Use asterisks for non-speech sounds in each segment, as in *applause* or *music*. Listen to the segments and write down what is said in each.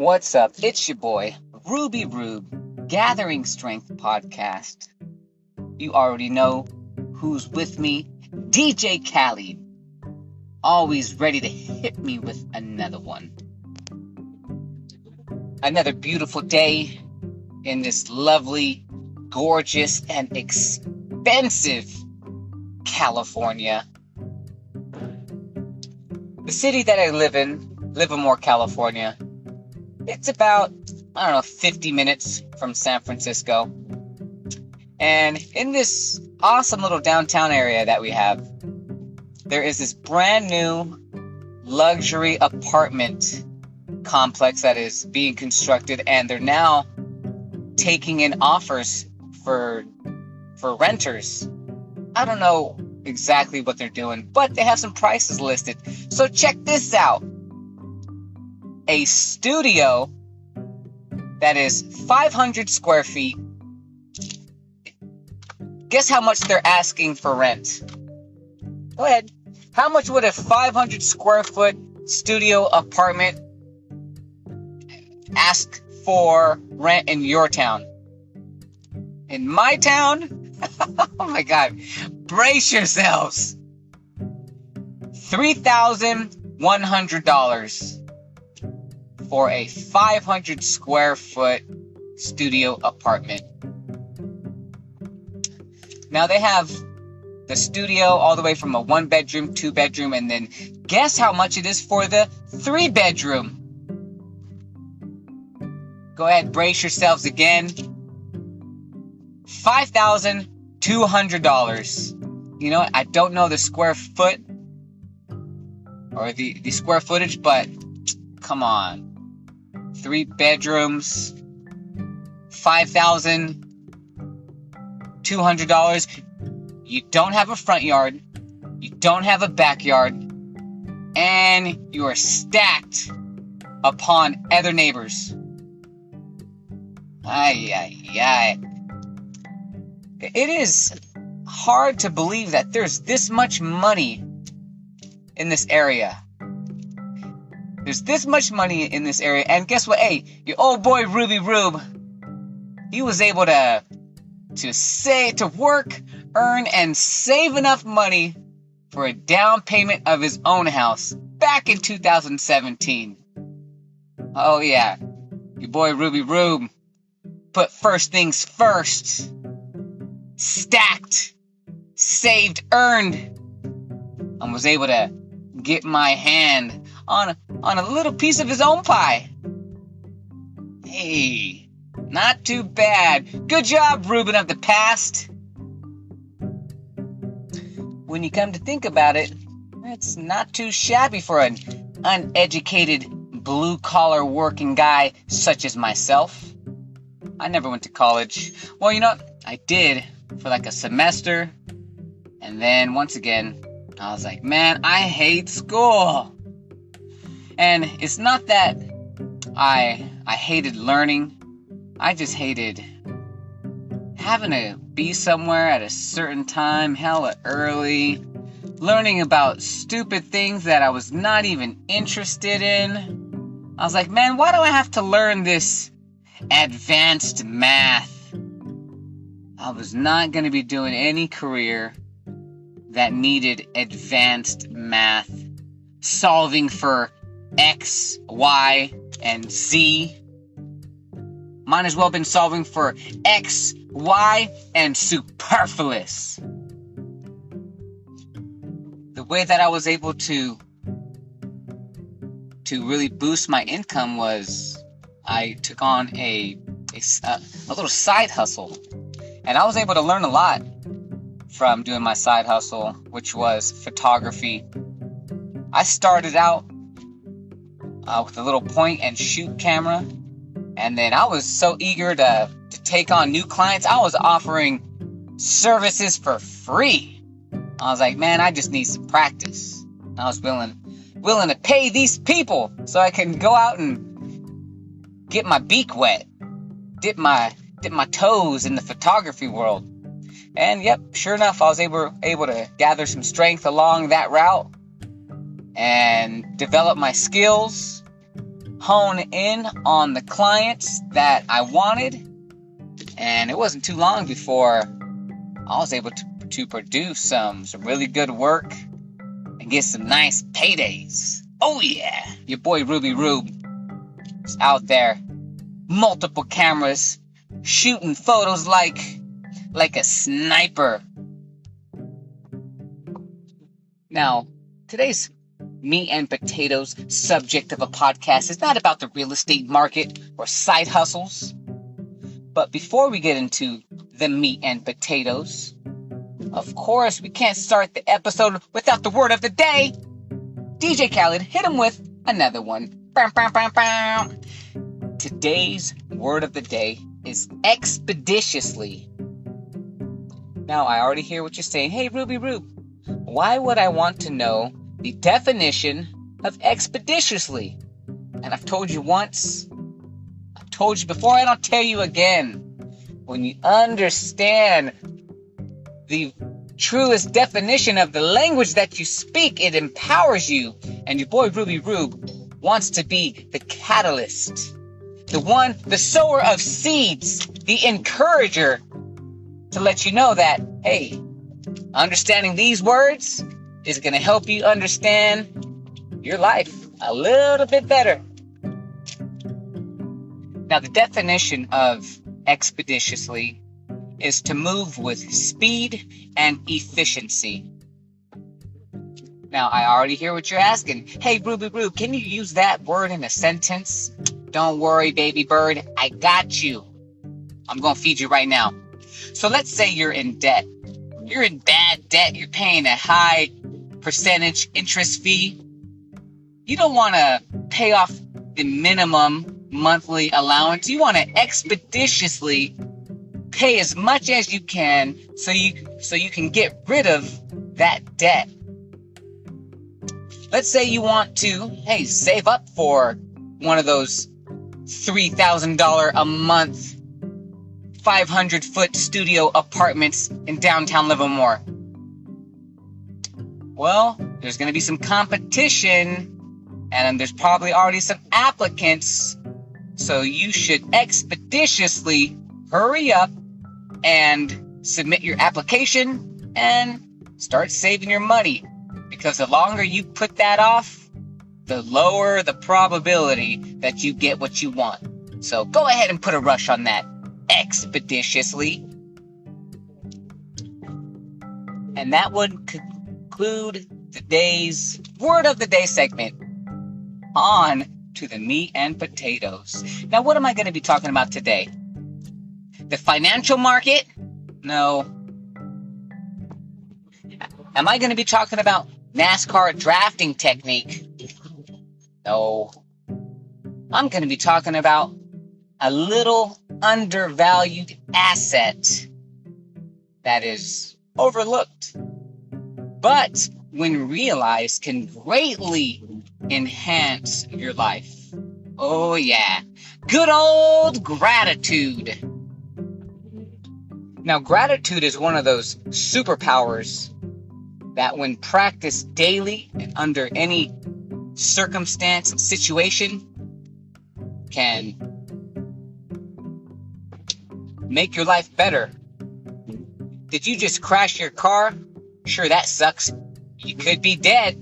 What's up? It's your boy, Ruby Rube, Gathering Strength Podcast. You already know who's with me, DJ Khaled. Always ready to hit me with another one. Another beautiful day in this lovely, gorgeous, and expensive California. The city that I live in, Livermore, California, it's about, I don't know, 50 minutes from San Francisco. And in this awesome little downtown area that we have, there is this brand new luxury apartment complex that is being constructed, and they're now taking in offers for for renters. I don't know exactly what they're doing, but they have some prices listed. So check this out. A studio that is 500 square feet. Guess how much they're asking for rent? Go ahead. How much would a 500 square foot studio apartment ask for rent in your town? In my town? *laughs* oh my god. Brace yourselves. $3,100 for a 500 square foot studio apartment. Now they have the studio all the way from a one bedroom, two bedroom, and then guess how much it is for the three bedroom? Go ahead, brace yourselves again. $5,200. You know, I don't know the square foot or the, the square footage, but come on. Three bedrooms, $5,200. You don't have a front yard, you don't have a backyard, and you are stacked upon other neighbors. Ay, ay, ay. It is hard to believe that there's this much money in this area. There's this much money in this area, and guess what? Hey, your old boy Ruby Rube, he was able to to say to work, earn, and save enough money for a down payment of his own house back in 2017. Oh yeah, your boy Ruby Rube put first things first. Stacked, saved, earned, and was able to get my hand on a, on a little piece of his own pie. Hey, not too bad. Good job, Ruben of the past. When you come to think about it, it's not too shabby for an uneducated, blue collar working guy such as myself. I never went to college. Well, you know, I did for like a semester. And then once again, I was like, man, I hate school. And it's not that I I hated learning. I just hated having to be somewhere at a certain time, hella early, learning about stupid things that I was not even interested in. I was like, man, why do I have to learn this advanced math. I was not going to be doing any career that needed advanced math, solving for X, Y, and Z. Might as well have been solving for X, Y, and superfluous. The way that I was able to to really boost my income was I took on a, a, a little side hustle. And I was able to learn a lot from doing my side hustle, which was photography. I started out uh, with a little point and shoot camera, and then I was so eager to, to take on new clients, I was offering services for free. I was like, man, I just need some practice. I was willing willing to pay these people so I can go out and get my beak wet, dip my dip my toes in the photography world. And yep, sure enough, I was able able to gather some strength along that route and develop my skills. Hone in on the clients that I wanted. And it wasn't too long before I was able to, to produce some, some really good work and get some nice paydays. Oh yeah, your boy Ruby Rube is out there, multiple cameras, shooting photos like like a sniper. Now, today's meat and potatoes subject of a podcast is not about the real estate market or side hustles. But before we get into the meat and potatoes, of course, we can't start the episode without the word of the day. DJ Khaled, hit him with another one. Today's word of the day is expeditiously. Now, I already hear what you're saying. Hey, Ruby Rube, why would I want to know the definition of expeditiously? And I've told you once, I've told you before, and I'll tell you again. When you understand the truest definition of the language that you speak, it empowers you. And your boy Ruby Rube wants to be the catalyst, the one, the sower of seeds, the encourager to let you know that, hey, understanding these words is going to help you understand your life a little bit better. Now, the definition of expeditiously is to move with speed and efficiency. Now, I already hear what you're asking. Hey, Ruby Rube, can you use that word in a sentence? Don't worry, baby bird. I got you. I'm going to feed you right now. So let's say you're in debt. You're in bad debt. You're paying a high percentage interest fee. You don't want to pay off the minimum monthly allowance. You want to expeditiously pay as much as you can so you so you can get rid of that debt. Let's say you want to, hey, save up for one of those $3,000 a month 500 foot studio apartments in downtown Livermore. Well, there's going to be some competition, and there's probably already some applicants. So you should expeditiously hurry up and submit your application and start saving your money. Because the longer you put that off, the lower the probability that you get what you want. So go ahead and put a rush on that expeditiously. And that would conclude today's word of the day segment. On to the meat and potatoes. Now, what am I going to be talking about today? The financial market? No. Am I going to be talking about NASCAR drafting technique? No. I'm going to be talking about a little undervalued asset that is overlooked, but when realized can greatly enhance your life. Oh, yeah. Good old gratitude. Now, gratitude is one of those superpowers that, when practiced daily and under any circumstance situation, can make your life better. Did you just crash your car? Sure, that sucks. You could be dead.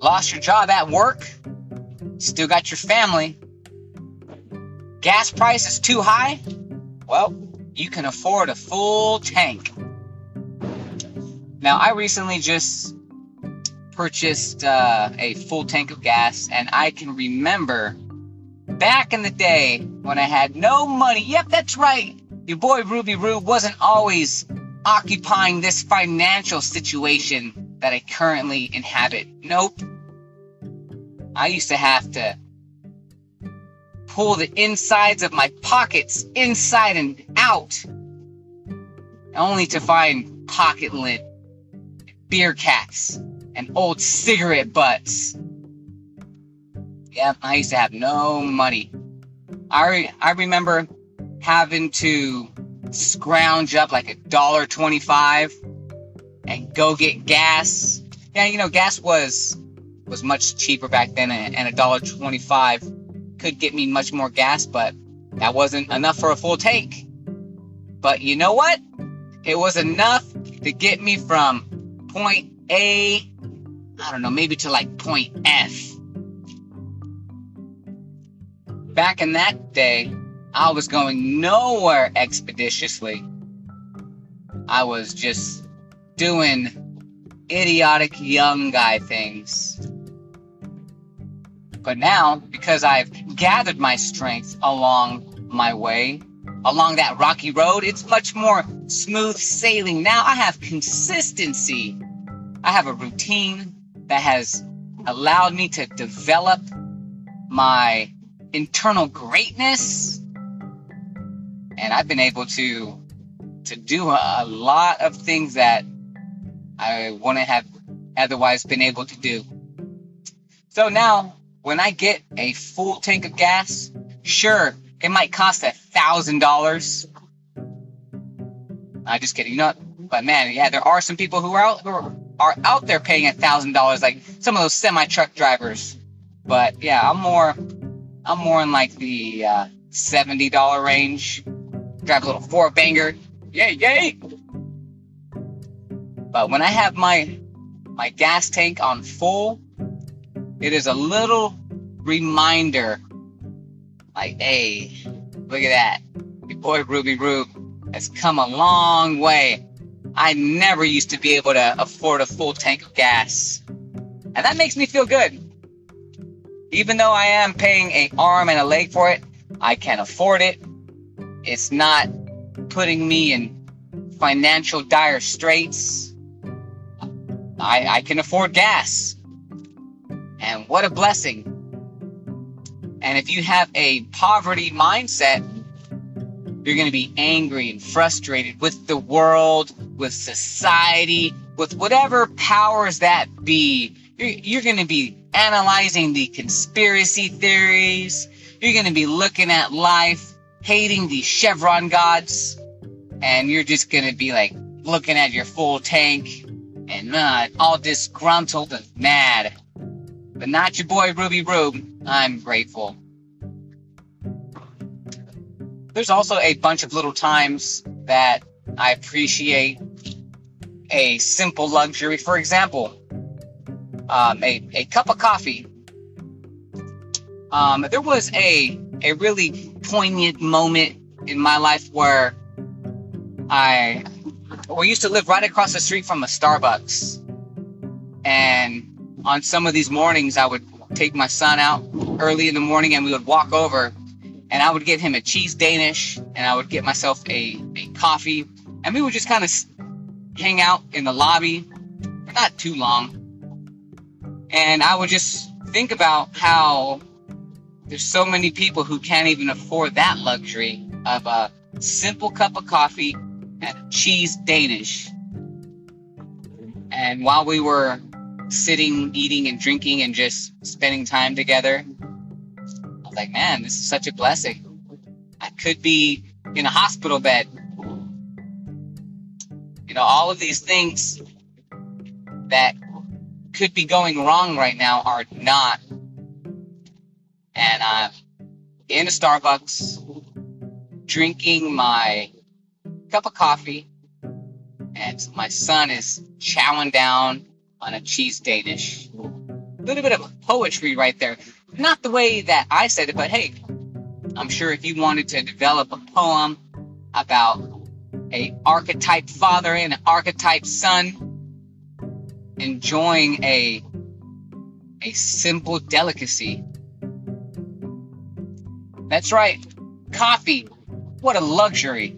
Lost your job at work? Still got your family. Gas price is too high? Well, you can afford a full tank. Now, I recently just purchased uh, a full tank of gas, and I can remember back in the day when I had no money. Yep, that's right. Your boy Ruby Rube wasn't always occupying this financial situation that I currently inhabit. Nope. I used to have to pull the insides of my pockets inside and out, only to find pocket lint, beer caps, and old cigarette butts. Yeah, I used to have no money. I re- I remember having to scrounge up like a dollar twenty-five and go get gas. Yeah, you know, gas was was much cheaper back then, and a dollar twenty-five could get me much more gas, but that wasn't enough for a full tank. But you know what? It was enough to get me from point A, I don't know, maybe to like point F. Back in that day, I was going nowhere expeditiously. I was just doing idiotic young guy things. But now, because I've gathered my strength along my way, along that rocky road, it's much more smooth sailing. Now I have consistency. I have a routine that has allowed me to develop my internal greatness. And I've been able to to do a, lot of things that I wouldn't have otherwise been able to do. So now, when I get a full tank of gas, sure, it might cost a thousand dollars. I just kidding, know. But man, yeah, there are some people who are out who are, are out there paying a thousand dollars, like some of those semi truck drivers. But yeah, I'm more, I'm more in like the uh, seventy dollar range. Drive a little four banger, yay yay. But when I have my my gas tank on full, it is a little reminder like, hey, look at that. Your boy Ruby Rube has come a long way. I never used to be able to afford a full tank of gas. And that makes me feel good. Even though I am paying a arm and a leg for it, I can afford it. It's not putting me in financial dire straits. I, I can afford gas. And what a blessing. And if you have a poverty mindset, you're going to be angry and frustrated with the world, with society, with whatever powers that be. You're, you're going to be analyzing the conspiracy theories. You're going to be looking at life, hating the Chevron gods. And you're just to be like looking at your full tank and uh, all disgruntled and mad. But not your boy Ruby Rube. I'm grateful. There's also a bunch of little times that I appreciate a simple luxury. For example, um, a, a cup of coffee. Um, there was a, a really poignant moment in my life where I we used to live right across the street from a Starbucks. And on some of these mornings, I would take my son out early in the morning and we would walk over and I would get him a cheese Danish and I would get myself a, a coffee and we would just kind of hang out in the lobby not too long. And I would just think about how there's so many people who can't even afford that luxury of a simple cup of coffee and cheese Danish. And while we were sitting, eating, and drinking and just spending time together, I was like, man, this is such a blessing. I could be in a hospital bed. You know, all of these things that could be going wrong right now are not. And I'm in a Starbucks drinking my cup of coffee, and my son is chowing down on a cheese Danish. A little bit of poetry right there. Not the way that I said it, but hey, I'm sure if you wanted to develop a poem about a archetype father and an archetype son enjoying a a simple delicacy. That's right. Coffee. What a luxury.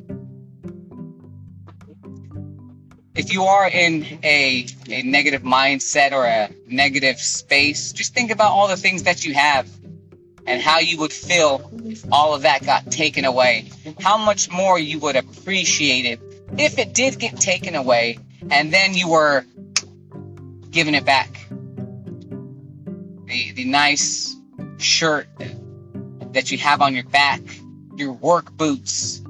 if you are in a, a negative mindset or a negative space, just think about all the things that you have and how you would feel if all of that got taken away. How much more you would appreciate it if it did get taken away and then you were giving it back. The, the nice shirt that you have on your back, your work boots,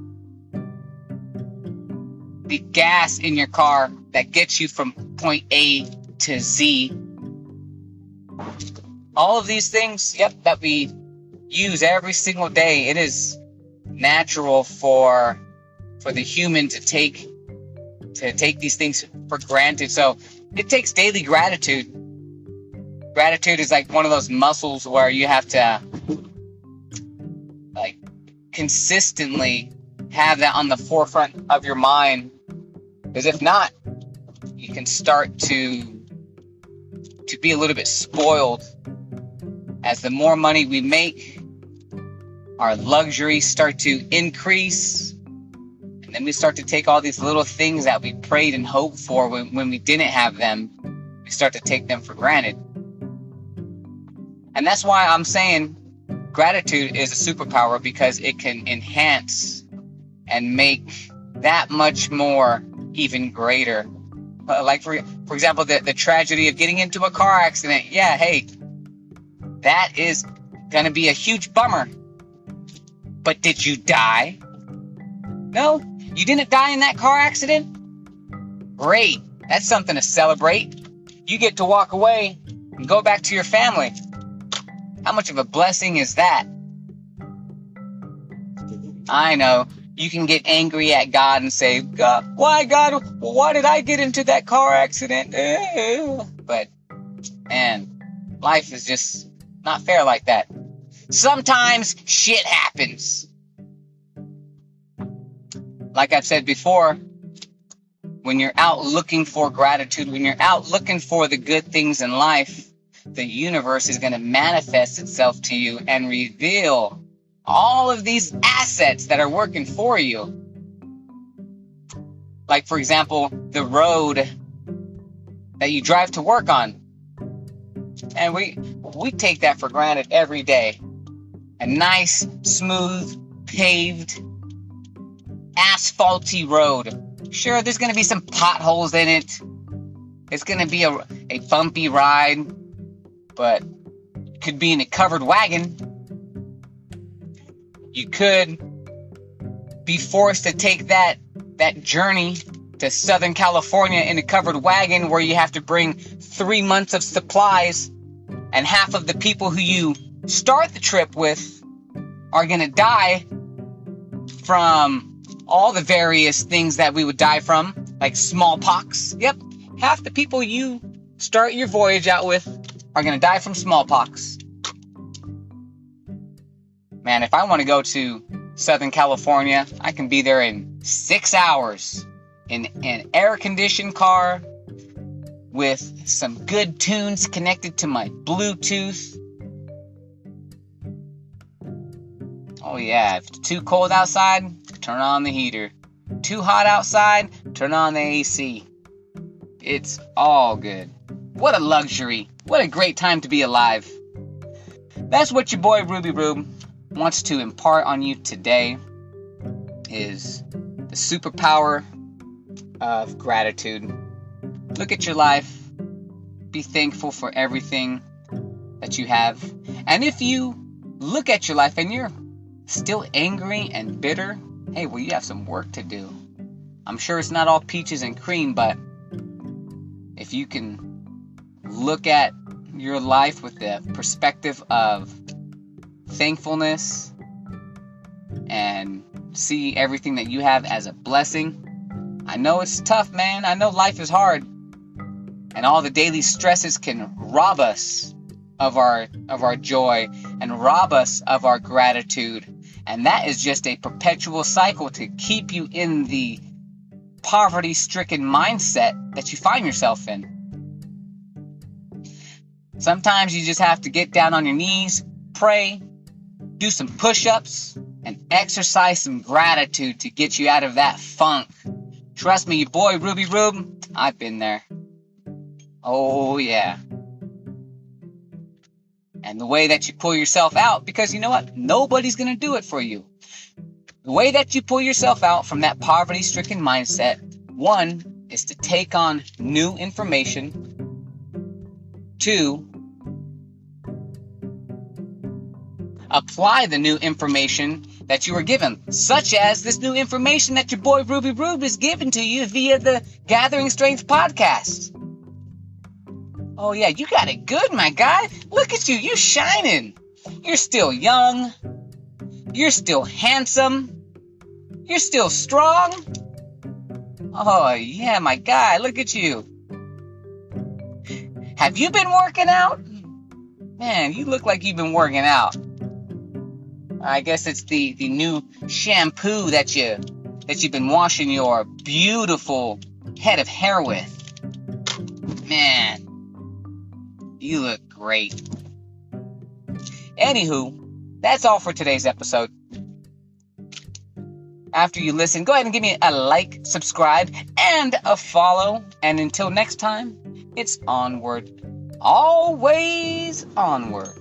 the gas in your car that gets you from point A to Z. all of these things, yep, that we use every single day, it is natural for for the human to take to take these things for granted. So it takes daily gratitude. Gratitude is like one of those muscles where you have to consistently have that on the forefront of your mind. Because if not, you can start to to be a little bit spoiled as the more money we make, our luxuries start to increase. And then we start to take all these little things that we prayed and hoped for when, when we didn't have them, we start to take them for granted. And that's why I'm saying gratitude is a superpower because it can enhance and make that much more even greater. Like for for example, the, the tragedy of getting into a car accident. Yeah, hey, that is gonna be a huge bummer. But did you die? No, you didn't die in that car accident? Great. That's something to celebrate. You get to walk away and go back to your family. How much of a blessing is that? I know. You can get angry at God and say, God, why, God? Why did I get into that car accident? But, man, life is just not fair like that. Sometimes shit happens. Like I've said before, when you're out looking for gratitude, when you're out looking for the good things in life, the universe is going to manifest itself to you and reveal all of these assets that are working for you. Like, for example, the road that you drive to work on. And we we take that for granted every day. A nice, smooth, paved, asphalty road. Sure, there's going to be some potholes in it. It's going to be a, a bumpy ride, but could be in a covered wagon. You could be forced to take that that journey to Southern California in a covered wagon where you have to bring three months of supplies, and half of the people who you start the trip with are going to die from all the various things that we would die from, like smallpox. Yep, half the people you start your voyage out with are going to die from smallpox. Man, if I want to go to Southern California, I can be there in six hours in an air conditioned car with some good tunes connected to my Bluetooth. Oh, yeah, if it's too cold outside, turn on the heater. Too hot outside, turn on the AC. It's all good. What a luxury. What a great time to be alive. That's what your boy Ruby Rube wants to impart on you today is the superpower of gratitude. Look at your life. Be thankful for everything that you have. And if you look at your life and you're still angry and bitter, hey, well, you have some work to do. I'm sure it's not all peaches and cream, but if you can look at your life with the perspective of thankfulness and see everything that you have as a blessing. I know it's tough, man. I know life is hard. And all the daily stresses can rob us of our of our joy and rob us of our gratitude. And that is just a perpetual cycle to keep you in the poverty-stricken mindset that you find yourself in. Sometimes you just have to get down on your knees, pray, do some push ups, and exercise some gratitude to get you out of that funk. Trust me, your boy Ruby Rube, I've been there. Oh, yeah. And the way that you pull yourself out, because you know what? Nobody's going to do it for you. The way that you pull yourself out from that poverty stricken mindset, one, is to take on new information. Two, apply the new information that you were given, such as this new information that your boy Ruby Rube is given to you via the Gathering Strength podcast. Oh, yeah, you got it good, my guy. Look at you, you shining. You're still young. You're still handsome. You're still strong. Oh, yeah, my guy, look at you. Have you been working out? Man, you look like you've been working out. I guess it's the, the new shampoo that you that you've been washing your beautiful head of hair with. Man, you look great. Anywho, that's all for today's episode. After you listen, go ahead and give me a like, subscribe, and a follow. And until next time, it's onward. Always onward.